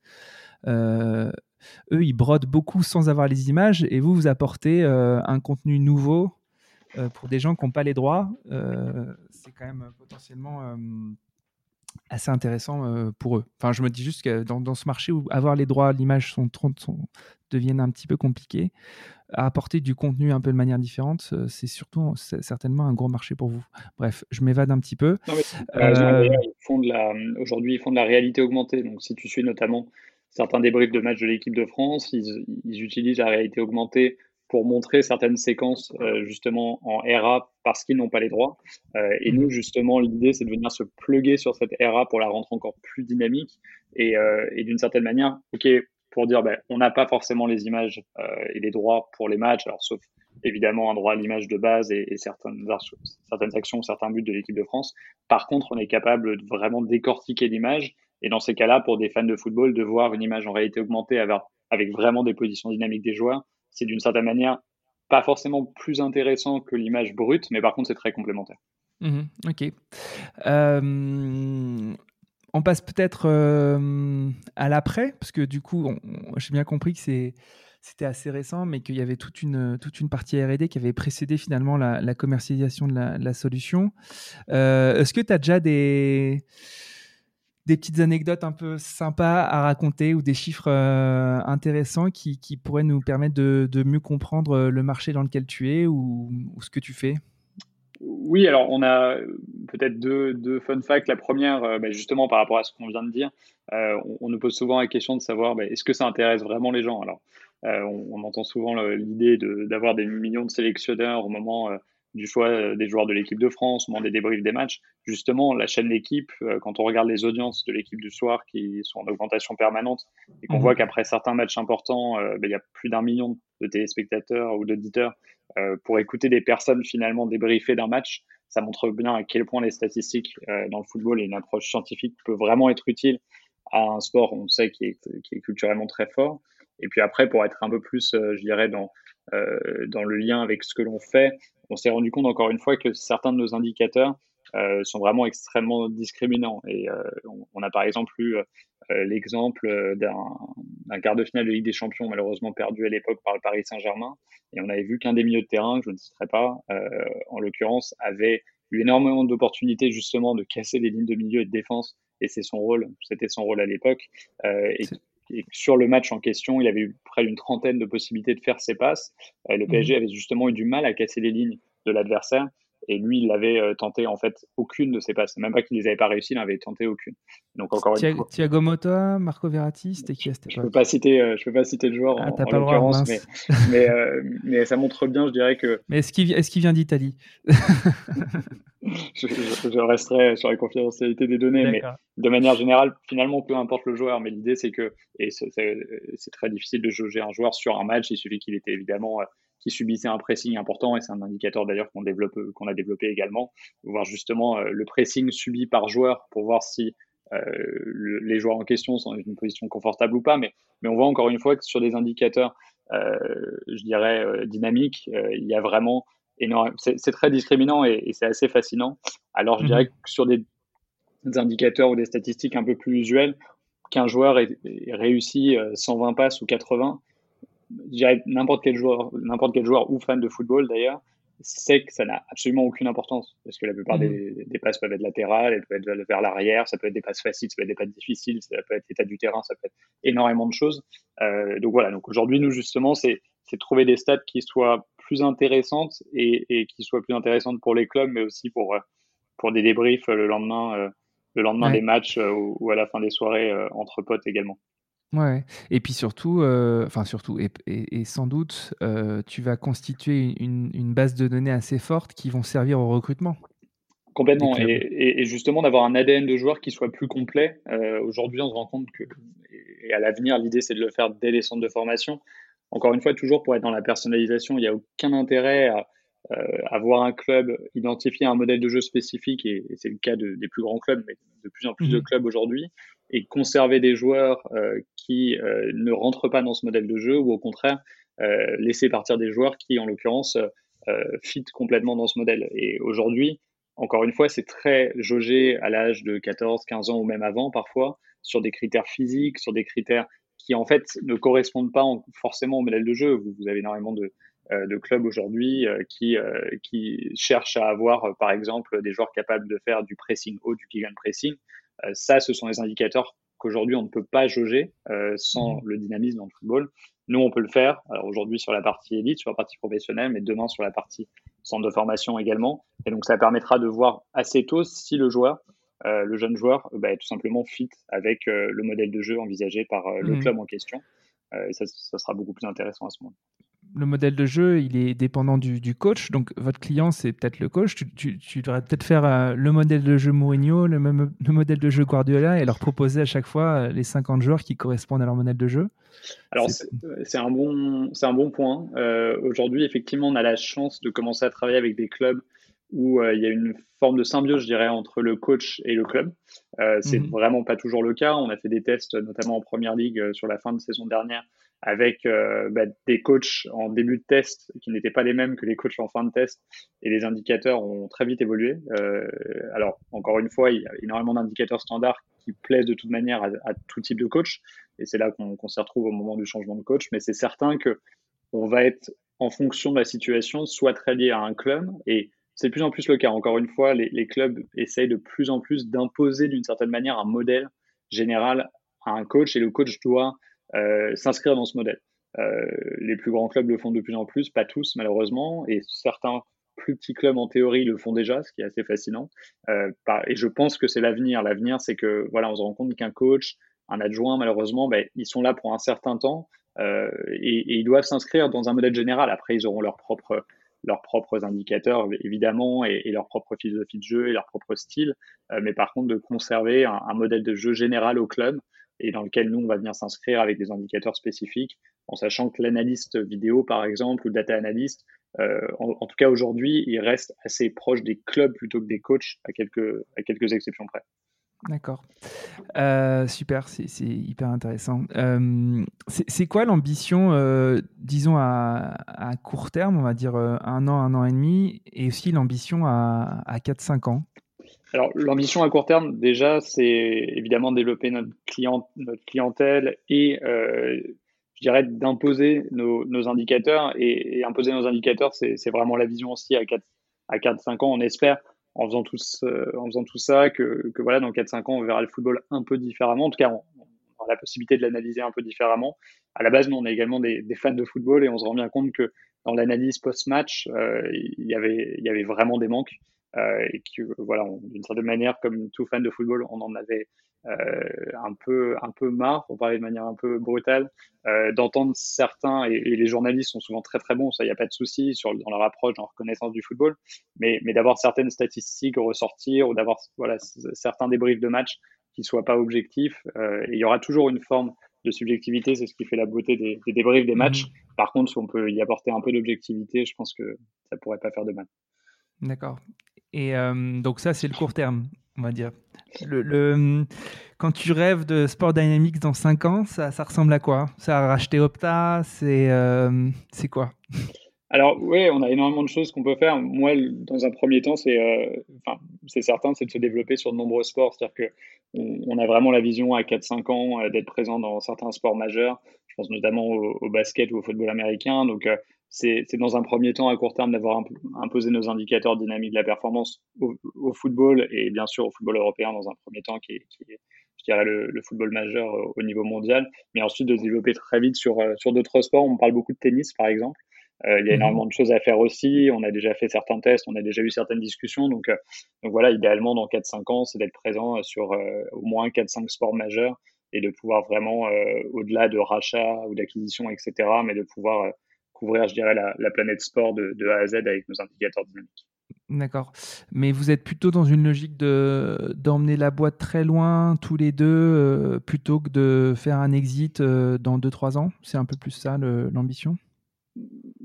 Speaker 1: eux, ils brodent beaucoup sans avoir les images et vous, vous apportez euh, un contenu nouveau euh, pour des gens qui n'ont pas les droits. Euh, c'est quand même potentiellement assez intéressant pour eux. Enfin, je me dis juste que dans, ce marché où avoir les droits à l'image sont, sont, deviennent un petit peu compliqués, apporter du contenu un peu de manière différente, c'est surtout certainement un gros marché pour vous. Bref, je m'évade un petit peu.
Speaker 2: Aujourd'hui, ils font de la réalité augmentée. Donc, si tu suis notamment certains débriefs de matchs de l'équipe de France, ils, utilisent la réalité augmentée pour montrer certaines séquences euh, justement en RA parce qu'ils n'ont pas les droits. Euh, et nous, justement, l'idée, c'est de venir se pluguer sur cette RA pour la rendre encore plus dynamique et, euh, et d'une certaine manière, ok, pour dire, ben, on n'a pas forcément les images et les droits pour les matchs, alors sauf évidemment un droit à l'image de base et, et, certaines, certaines actions, certains buts de l'équipe de France. Par contre, on est capable de vraiment décortiquer l'image et dans ces cas-là, pour des fans de football, de voir une image en réalité augmentée avec, vraiment des positions dynamiques des joueurs, c'est d'une certaine manière pas forcément plus intéressant que l'image brute, mais par contre, c'est très complémentaire.
Speaker 1: Mmh ok. Euh, on passe peut-être euh, à l'après, parce que du coup, j'ai bien compris que c'était assez récent, mais qu'il y avait toute une, partie RD qui avait précédé finalement la, commercialisation de la, solution. Euh, est-ce que tu as déjà des des petites anecdotes un peu sympas à raconter ou des chiffres intéressants qui, pourraient nous permettre de, mieux comprendre le marché dans lequel tu es ou, ce que tu fais?
Speaker 2: Oui, alors on a peut-être deux, fun facts. La première, bah, justement par rapport à ce qu'on vient de dire, on, nous pose souvent la question de savoir bah, est-ce que ça intéresse vraiment les gens? Alors, on, on, entend souvent l'idée d'avoir des millions de sélectionneurs au moment du choix euh, des joueurs de l'équipe de France, au moment des débriefs des matchs. Justement, la chaîne L'équipe, euh, quand on regarde les audiences de l'équipe du soir qui sont en augmentation permanente et qu'on mhm. voit qu'après certains matchs importants, euh, ben, il y a plus d'un million de téléspectateurs ou d'auditeurs pour écouter des personnes finalement débriefer d'un match, ça montre bien à quel point les statistiques dans le football et une approche scientifique peut vraiment être utile à un sport, on sait, qui est, qui est culturellement très fort. Et puis après, pour être un peu plus, je dirais, dans, dans le lien avec ce que l'on fait, on s'est rendu compte encore une fois que certains de nos indicateurs euh, sont vraiment extrêmement discriminants. Et euh, on, a par exemple eu euh, l'exemple d'un quart de finale de Ligue des Champions malheureusement perdu à l'époque par le Paris Saint-Germain. Et on avait vu qu'un des milieux de terrain, que je ne citerai pas, en l'occurrence, avait eu énormément d'opportunités justement de casser les lignes de milieu et de défense. Et c'est son rôle, c'était son rôle à l'époque. Et sur le match en question, il avait eu près d'une trentaine de possibilités de faire ses passes. Euh, le PSG mhm. avait justement eu du mal à casser les lignes de l'adversaire. Et lui, il avait euh, tenté en fait aucune de ses passes. Même pas qu'il les avait pas réussi, il n'avait tenté aucune.
Speaker 1: Donc encore une fois. Thiago Motta, Marco Verratti, c'était qui à cette
Speaker 2: Je peux pas citer, euh, je peux pas citer le joueur ah, en, l'occurrence, mais, mais, mais, ça montre bien, je dirais que. [LAUGHS]
Speaker 1: Mais est-ce qu'il est vient d'Italie
Speaker 2: je, resterai sur la confidentialité des données, mais de manière générale, finalement, peu importe le joueur, mais l'idée c'est que, et c'est très difficile de jauger un joueur sur un match, il suffit qu'il était évidemment, euh, qui subissait un pressing important, et c'est un indicateur d'ailleurs qu'on développe, qu'on a développé également, voir justement euh, le pressing subi par joueur pour voir si euh, les joueurs en question sont dans une position confortable ou pas, mais, mais on voit encore une fois que sur des indicateurs, je dirais, dynamiques, il y a vraiment c'est très discriminant et, c'est assez fascinant. Alors, je dirais mhm. que sur des, indicateurs ou des statistiques un peu plus usuelles, qu'un joueur ait, réussi 120 euh, passes ou 80, je dirais n'importe quel joueur, n'importe quel joueur ou fan de football d'ailleurs, sait que ça n'a absolument aucune importance parce que la plupart mhm. des, passes peuvent être latérales, elles peuvent être vers l'arrière, ça peut être des passes faciles, ça peut être des passes difficiles, ça peut être l'état du terrain, ça peut être énormément de choses. Euh, donc voilà, donc aujourd'hui nous justement c'est trouver des stats qui soient plus intéressantes et, qui soient plus intéressantes pour les clubs, mais aussi pour, euh, pour des débriefs le lendemain, euh, le lendemain des matchs euh, ou, à la fin des soirées entre potes également.
Speaker 1: Ouais, et puis surtout, enfin surtout, et, sans doute, tu vas constituer une, une, base de données assez forte qui vont servir au recrutement.
Speaker 2: Complètement, et, justement d'avoir un ADN de joueur qui soit plus complet. Aujourd'hui, on se rend compte que, et à l'avenir, l'idée c'est de le faire dès les centres de formation, encore une fois, toujours pour être dans la personnalisation, il n'y a aucun intérêt à euh, avoir un club identifier un modèle de jeu spécifique, et, c'est le cas des plus grands clubs, mais de plus en plus de mhm. clubs aujourd'hui, et conserver des joueurs euh, qui euh, ne rentrent pas dans ce modèle de jeu, ou au contraire, laisser partir des joueurs qui, en l'occurrence, fit complètement dans ce modèle. Et aujourd'hui, encore une fois, c'est très jaugé à l'âge de 14, 15 ans ou même avant parfois, sur des critères physiques, sur des critères qui en fait ne correspondent pas forcément au modèle de jeu. Vous, avez énormément de, euh, clubs aujourd'hui euh, qui, euh, qui cherchent à avoir, par exemple, des joueurs capables de faire du pressing haut, du kick pressing. ça, ce sont les indicateurs qu'aujourd'hui on ne peut pas jauger sans mmh. le dynamisme dans le football. Nous, on peut le faire. Alors aujourd'hui sur la partie élite, sur la partie professionnelle, mais demain sur la partie centre de formation également. Et donc ça permettra de voir assez tôt si le joueur euh, le jeune joueur bah, est tout simplement fit avec euh, le modèle de jeu envisagé par euh, le mmh. club en question. et ça, ça, sera beaucoup plus intéressant à ce moment
Speaker 1: le modèle de jeu, il est dépendant du, coach. Donc, votre client, c'est peut-être le coach. Tu, devrais peut-être faire le modèle de jeu Mourinho, le, même, le modèle de jeu Guardiola et leur proposer à chaque fois les 50 joueurs qui correspondent à leur modèle de jeu.
Speaker 2: Alors, c'est un, bon, un bon point. Aujourd'hui, effectivement, on a la chance de commencer à travailler avec des clubs où euh, il y a une forme de symbiose, je dirais, entre le coach et le club. Euh, c'est mhm. vraiment pas toujours le cas. On a fait des tests, notamment en première ligue euh, sur la fin de saison dernière, avec bah, des coachs en début de test qui n'étaient pas les mêmes que les coachs en fin de test, et les indicateurs ont très vite évolué. alors, encore une fois, il y a énormément d'indicateurs standards qui plaisent de toute manière à, tout type de coach, et c'est là qu'on s'y retrouve au moment du changement de coach. Mais c'est certain que on va être en fonction de la situation, soit très lié à un club et c'est de plus en plus le cas. Encore une fois, les, clubs essayent de plus en plus d'imposer d'une certaine manière un modèle général à un coach et le coach doit s'inscrire dans ce modèle. les plus grands clubs le font de plus en plus, pas tous malheureusement, et certains plus petits clubs en théorie le font déjà, ce qui est assez fascinant. et je pense que c'est l'avenir. L'avenir, c'est que voilà, on se rend compte qu'un coach, un adjoint, malheureusement, ben, ils sont là pour un certain temps euh, et, ils doivent s'inscrire dans un modèle général. Après, ils auront leurs propres leurs propres indicateurs évidemment et, leur propre philosophie de jeu et leur propre style, euh, mais par contre de conserver un, modèle de jeu général au club et dans lequel nous on va venir s'inscrire avec des indicateurs spécifiques, en sachant que l'analyste vidéo par exemple ou le data analyst, euh, en, en, tout cas aujourd'hui, il reste assez proche des clubs plutôt que des coachs à quelques à quelques exceptions près.
Speaker 1: D'accord. Euh, super, c'est hyper intéressant. Euh, c'est quoi l'ambition, euh, disons, à, court terme, on va dire un an, un an et demi, et aussi l'ambition à, à 4-5 ans?
Speaker 2: Alors, l'ambition à court terme, déjà, c'est évidemment développer notre, client, notre clientèle et, je dirais, d'imposer nos, indicateurs. Et, imposer nos indicateurs, c'est vraiment la vision aussi à 4-5 à ans, on espère en faisant tout, en faisant tout ça, que, que voilà, dans 4-5 ans, on verra le football un peu différemment. En tout cas, on, aura la possibilité de l'analyser un peu différemment. À la base, nous, on est également des, des, fans de football et on se rend bien compte que dans l'analyse post-match, euh, il, y avait, il y avait vraiment des manques. Euh, et que, voilà, d'une certaine manière, comme tout fan de football, on en avait un peu un peu marre, pour parler de manière un peu brutale, euh, d'entendre certains et, les journalistes sont souvent très très bons, ça il n'y a pas de souci sur dans leur approche, dans leur reconnaissance du football, mais mais d'avoir certaines statistiques ressortir ou d'avoir voilà certains débriefs de match qui soient pas objectifs, euh, il y aura toujours une forme de subjectivité, c'est ce qui fait la beauté des, des débriefs des matchs. Mmh. Par contre, si on peut y apporter un peu d'objectivité, je pense que ça pourrait pas faire de mal.
Speaker 1: D'accord. Et donc ça, c'est le court terme, on va dire. Quand tu rêves de Sport Dynamics dans 5 ans, ça, ressemble à quoi? Ça a racheté Opta C'est euh, quoi?
Speaker 2: Alors oui, on a énormément de choses qu'on peut faire. Moi, dans un premier temps, c'est euh, c'est certain, c'est de se développer sur de nombreux sports. C'est-à-dire que on, a vraiment la vision à 4-5 ans euh, d'être présent dans certains sports majeurs. Je pense notamment au, basket ou au football américain. Donc c'est dans un premier temps, à court terme, d'avoir imposé nos indicateurs dynamiques de la performance au, football et bien sûr au football européen dans un premier temps, qui est, je dirais, le, football majeur au niveau mondial, mais ensuite de se développer très vite sur, euh, sur d'autres sports. On parle beaucoup de tennis, par exemple. Euh, il y a mhm. énormément de choses à faire aussi. On a déjà fait certains tests, on a déjà eu certaines discussions. Donc, euh, donc voilà, idéalement, dans 4-5 ans, c'est d'être présent sur au moins 4-5 sports majeurs et de pouvoir vraiment, au-delà de rachat ou d'acquisition, etc., mais de pouvoir couvrir, je dirais, la, planète sport de, A à Z avec nos indicateurs dynamiques.
Speaker 1: D'accord. Mais vous êtes plutôt dans une logique de d'emmener la boîte très loin tous les deux euh, plutôt que de faire un exit euh, dans 2-3 ans? C'est un peu plus ça l'ambition?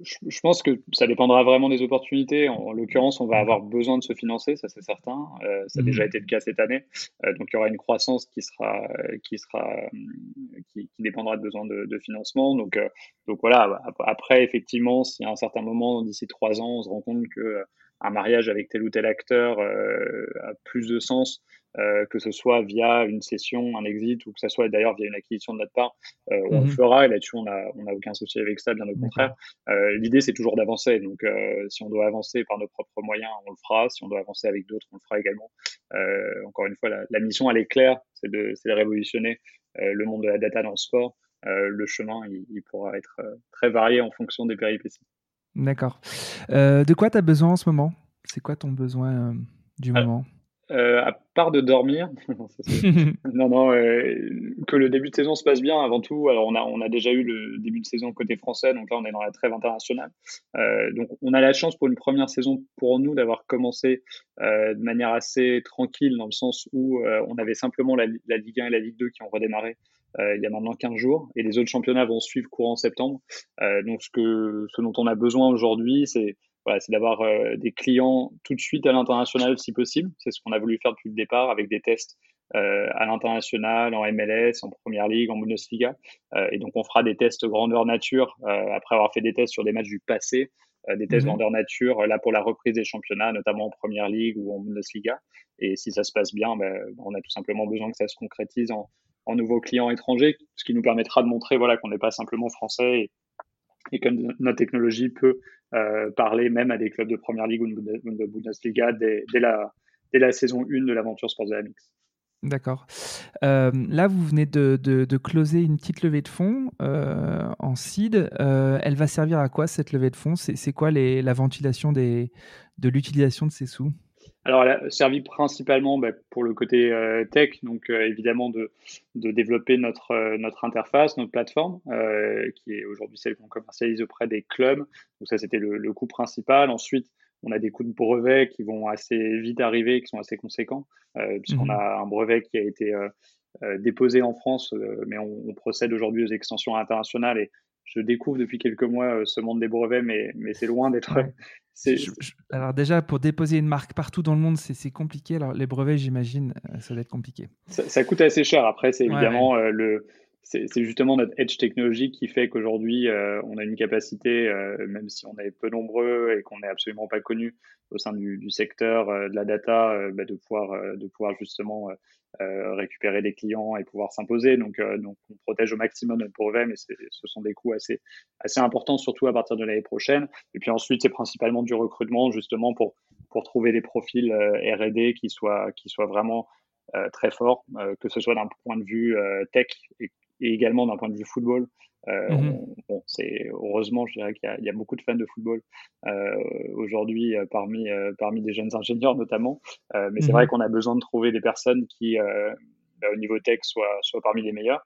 Speaker 2: Je, pense que ça dépendra vraiment des opportunités. En, l'occurrence, on va avoir besoin de se financer, ça c'est certain. Euh, ça a déjà mhm. été le cas cette année. Euh, donc il y aura une croissance qui sera, qui sera, qui, dépendra de besoin de, financement. Donc, euh, donc voilà. Après, effectivement, si à un certain moment, d'ici trois ans, on se rend compte que un mariage avec tel ou tel acteur a plus de sens euh, que ce soit via une session, un exit, ou que ce soit d'ailleurs via une acquisition de notre part, euh, on le mhm. fera. Et là-dessus, on n'a on a aucun souci avec ça, bien au contraire. Euh, L'idée, c'est toujours d'avancer. Donc, euh, si on doit avancer par nos propres moyens, on le fera. Si on doit avancer avec d'autres, on le fera également. Euh, encore une fois, la, la, mission, elle est claire, c'est de, de, révolutionner le monde de la data dans le sport. le chemin, il, il, pourra être très varié en fonction des péripéties.
Speaker 1: D'accord. de quoi tu as besoin en ce moment? C'est quoi ton besoin du moment?
Speaker 2: euh, à part de dormir, [LAUGHS] [LAUGHS] non, non, euh, que le début de saison se passe bien avant tout. Alors, on a, on a déjà eu le début de saison côté français, donc là, on est dans la trêve internationale. Euh, donc, on a la chance pour une première saison pour nous d'avoir commencé euh, de manière assez tranquille, dans le sens où euh, on avait simplement la, la, Ligue 1 et la Ligue 2 qui ont redémarré il y a maintenant 15 jours, et les autres championnats vont suivre courant septembre. donc, ce, que, ce dont on a besoin aujourd'hui, c'est voilà, c'est d'avoir euh, des clients tout de suite à l'international si possible. C'est ce qu'on a voulu faire depuis le départ avec des tests euh, à l'international, en MLS, en Première Ligue, en Bundesliga. Euh, et donc on fera des tests grandeur nature euh, après avoir fait des tests sur des matchs du passé, euh, des tests mhm. grandeur nature là pour la reprise des championnats, notamment en Première Ligue ou en Bundesliga. Et si ça se passe bien, ben, on a tout simplement besoin que ça se concrétise en, en nouveaux clients étrangers, ce qui nous permettra de montrer voilà qu'on n'est pas simplement français et, que notre technologie peut euh, parler même à des clubs de Première Ligue ou de Bundesliga dès, la, saison 1 de l'aventure Sports Dynamics.
Speaker 1: D'accord. Euh, là, vous venez de, closer une petite levée de fonds euh, en seed. Elle va servir à quoi cette levée de fonds? C'est quoi les, la ventilation de l'utilisation de ces sous?
Speaker 2: Alors, elle a servi principalement bah, pour le côté tech, donc évidemment de, de, développer notre, notre interface, notre plateforme, qui est aujourd'hui celle qu'on commercialise auprès des clubs. Donc ça, c'était le, le coût principal. Ensuite, on a des coûts de brevet qui vont assez vite arriver, qui sont assez conséquents, euh, puisqu'on mhm. a un brevet qui a été euh, euh, déposé en France, mais on, procède aujourd'hui aux extensions internationales et je découvre depuis quelques mois ce monde des brevets, mais, mais c'est loin d'être.
Speaker 1: Alors déjà, pour déposer une marque partout dans le monde, c'est compliqué. Alors les brevets, j'imagine, ça doit être compliqué.
Speaker 2: Ça, coûte assez cher. Après, c'est évidemment le c'est justement notre edge technologique qui fait qu'aujourd'hui, euh, on a une capacité, euh, même si on est peu nombreux et qu'on n'est absolument pas connu au sein du, secteur euh, de la data, bah, de, pouvoir, de pouvoir justement récupérer des clients et pouvoir s'imposer. Donc, donc, on protège au maximum notre brevet, mais ce sont des coûts assez, assez importants, surtout à partir de l'année prochaine. Et puis ensuite, c'est principalement du recrutement, justement, pour, pour trouver des profils R&D qui soient, qui soient vraiment très forts, que ce soit d'un point de vue tech et et également d'un point de vue football. Euh, mhm. bon, c'est heureusement, je dirais qu'il y, y, a beaucoup de fans de football euh, aujourd'hui euh, parmi parmi des jeunes ingénieurs notamment. Mais c'est mhm. vrai qu'on a besoin de trouver des personnes qui, bah, au niveau tech, soient soient parmi les meilleurs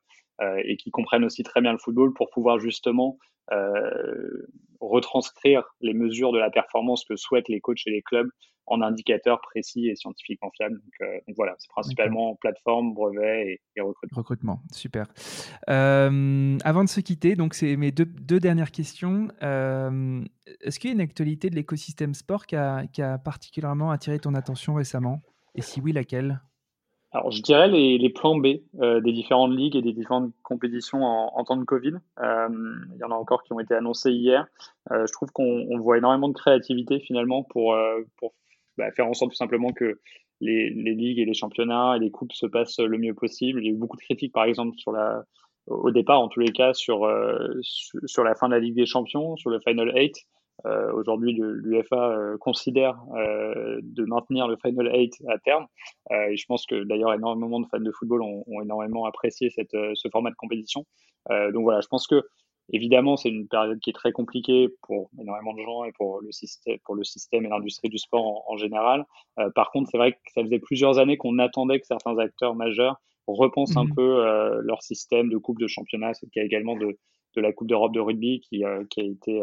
Speaker 2: et qui comprennent aussi très bien le football pour pouvoir justement retranscrire les mesures de la performance que souhaitent les coachs et les clubs en indicateurs précis et scientifiquement fiables. Donc, euh, voilà, c'est principalement plateforme, brevet et, recrutement.
Speaker 1: Recrutement, super. Euh, avant de se quitter, donc c'est mes deux, deux, dernières questions. Euh, est-ce qu'il y a une actualité de l'écosystème sport qui a, qui a, particulièrement attiré ton attention récemment? Et si oui, laquelle?
Speaker 2: Alors, je dirais les, les plans B des différentes ligues et des différentes compétitions en, en temps de Covid. il y en a encore qui ont été annoncés hier. je trouve qu'on voit énormément de créativité finalement pour, pour bah, faire en sorte tout simplement que les, ligues et les championnats et les coupes se passent le mieux possible. Il y a eu beaucoup de critiques, par exemple, au départ, en tous les cas, sur, euh, sur la fin de la Ligue des Champions, sur le Final 8. Euh, Aujourd'hui, l'UFA euh, considère de maintenir le Final 8 à terme. Et je pense que d'ailleurs, énormément de fans de football ont, énormément apprécié ce format de compétition. donc voilà, je pense que Évidemment, c'est une période qui est très compliquée pour énormément de gens et pour le système, pour le système et l'industrie du sport en, général. Euh, par contre, c'est vrai que ça faisait plusieurs années qu'on attendait que certains acteurs majeurs repensent un mhm. peu euh, leur système de coupe de championnat. C'est le cas également de, de la Coupe d'Europe de rugby qui, euh, qui a été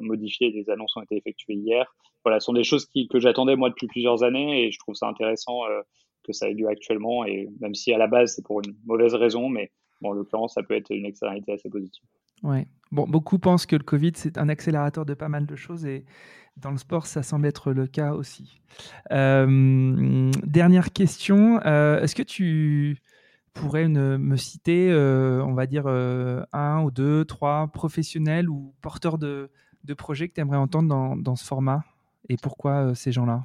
Speaker 2: modifiée. Les annonces ont été effectuées hier. Voilà, ce sont des choses qui, que j'attendais moi depuis plusieurs années et je trouve ça intéressant que ça ait lieu actuellement. Et même si à la base c'est pour une mauvaise raison, mais bon, en l'occurrence, ça peut être une externalité assez positive.
Speaker 1: Ouais. Bon, beaucoup pensent que le Covid, c'est un accélérateur de pas mal de choses et dans le sport, ça semble être le cas aussi. Euh, dernière question, euh, est-ce que tu pourrais me citer, euh, on va dire, un ou deux, trois professionnels ou porteurs de, projets que tu aimerais entendre dans, ce format? Et pourquoi ces gens-là?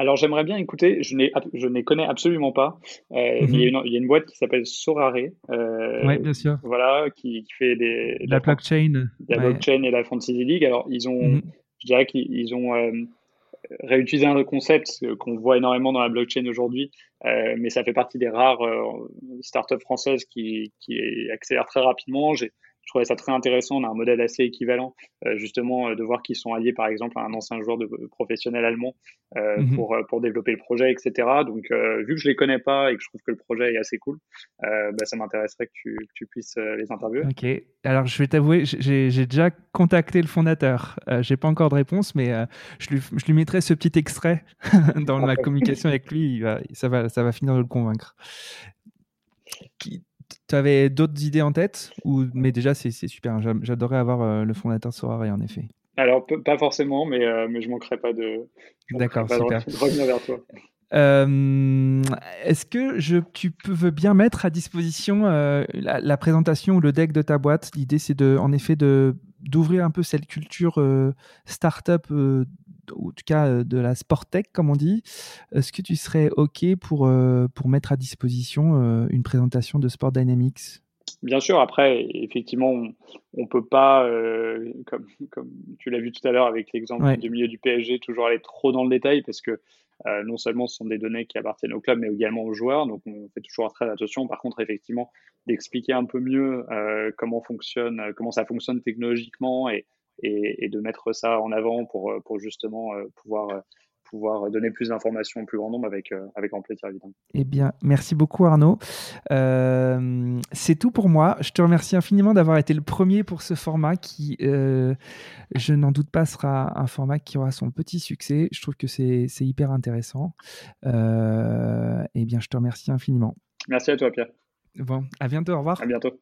Speaker 2: Alors j'aimerais bien écouter, je ne je les connais absolument pas. Euh, mhm. il, y a une, boîte qui s'appelle Sorare.
Speaker 1: Euh, oui, bien sûr.
Speaker 2: Voilà, qui, fait des,
Speaker 1: la, blockchain.
Speaker 2: La blockchain et la Fantasy League. Alors ils ont, mhm. je dirais qu'ils ont euh, réutilisé un concept qu'on voit énormément dans la blockchain aujourd'hui, mais ça fait partie des rares startups françaises qui, qui accélèrent très rapidement. J'ai je trouvais ça très intéressant. On a un modèle assez équivalent, euh, justement, euh, de voir qu'ils sont alliés, par exemple, à un ancien joueur de professionnel allemand euh, mhm. pour, pour développer le projet, etc. Donc, vu que je les connais pas et que je trouve que le projet est assez cool, bah, ça m'intéresserait que tu, tu, puisses les interviewer.
Speaker 1: Ok. Alors, je vais t'avouer, j'ai déjà contacté le fondateur. j'ai pas encore de réponse, mais je, lui, je lui mettrai ce petit extrait [LAUGHS] dans ma communication avec lui. Il va, ça, va, ça va finir de le convaincre. Qui, tu avais d'autres idées en tête ou... Mais déjà, c'est super. J'adorais avoir euh, le fondateur Sorare, en effet.
Speaker 2: Alors, pas forcément, mais, euh, mais je ne manquerai pas de,
Speaker 1: D'accord, super.
Speaker 2: De, revenir vers toi.
Speaker 1: Euh, est-ce que je, tu peux bien mettre à disposition la, présentation ou le deck de ta boîte? L'idée, c'est de, en effet de d'ouvrir un peu cette culture startup ou en tout cas euh, de la Sportec, comme on dit. Est-ce que tu serais OK pour, euh, pour mettre à disposition euh, une présentation de Sport Dynamics?
Speaker 2: Bien sûr, après, effectivement, on ne peut pas, comme, comme, tu l'as vu tout à l'heure avec l'exemple du milieu du PSG, toujours aller trop dans le détail parce que non seulement ce sont des données qui appartiennent au club, mais également aux joueurs. Donc, on fait toujours très attention. Par contre, effectivement, d'expliquer un peu mieux comment fonctionne, comment ça fonctionne technologiquement et, et, de mettre ça en avant pour, pour justement pouvoir pouvoir donner plus d'informations au plus grand nombre avec, euh, avec grand plaisir, évidemment.
Speaker 1: Eh bien, merci beaucoup Arnaud. Euh, c'est tout pour moi. Je te remercie infiniment d'avoir été le premier pour ce format qui, euh, je n'en doute pas, sera un format qui aura son petit succès. Je trouve que c'est hyper intéressant. eh bien, je te remercie infiniment.
Speaker 2: Merci à toi, Pierre.
Speaker 1: Bon, à bientôt, au revoir.
Speaker 2: À bientôt.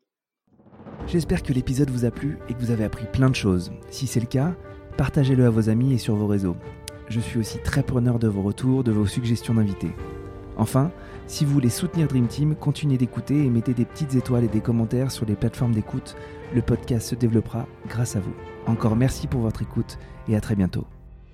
Speaker 1: J'espère que l'épisode vous a plu et que vous avez appris plein de choses. Si c'est le cas, partagez-le à vos amis et sur vos réseaux je suis aussi très preneur de vos retours, de vos suggestions d'invités. Enfin, si vous voulez soutenir Dream Team, continuez d'écouter et mettez des petites étoiles et des commentaires sur les plateformes d'écoute. Le podcast se développera grâce à vous. Encore merci pour votre écoute et à très bientôt.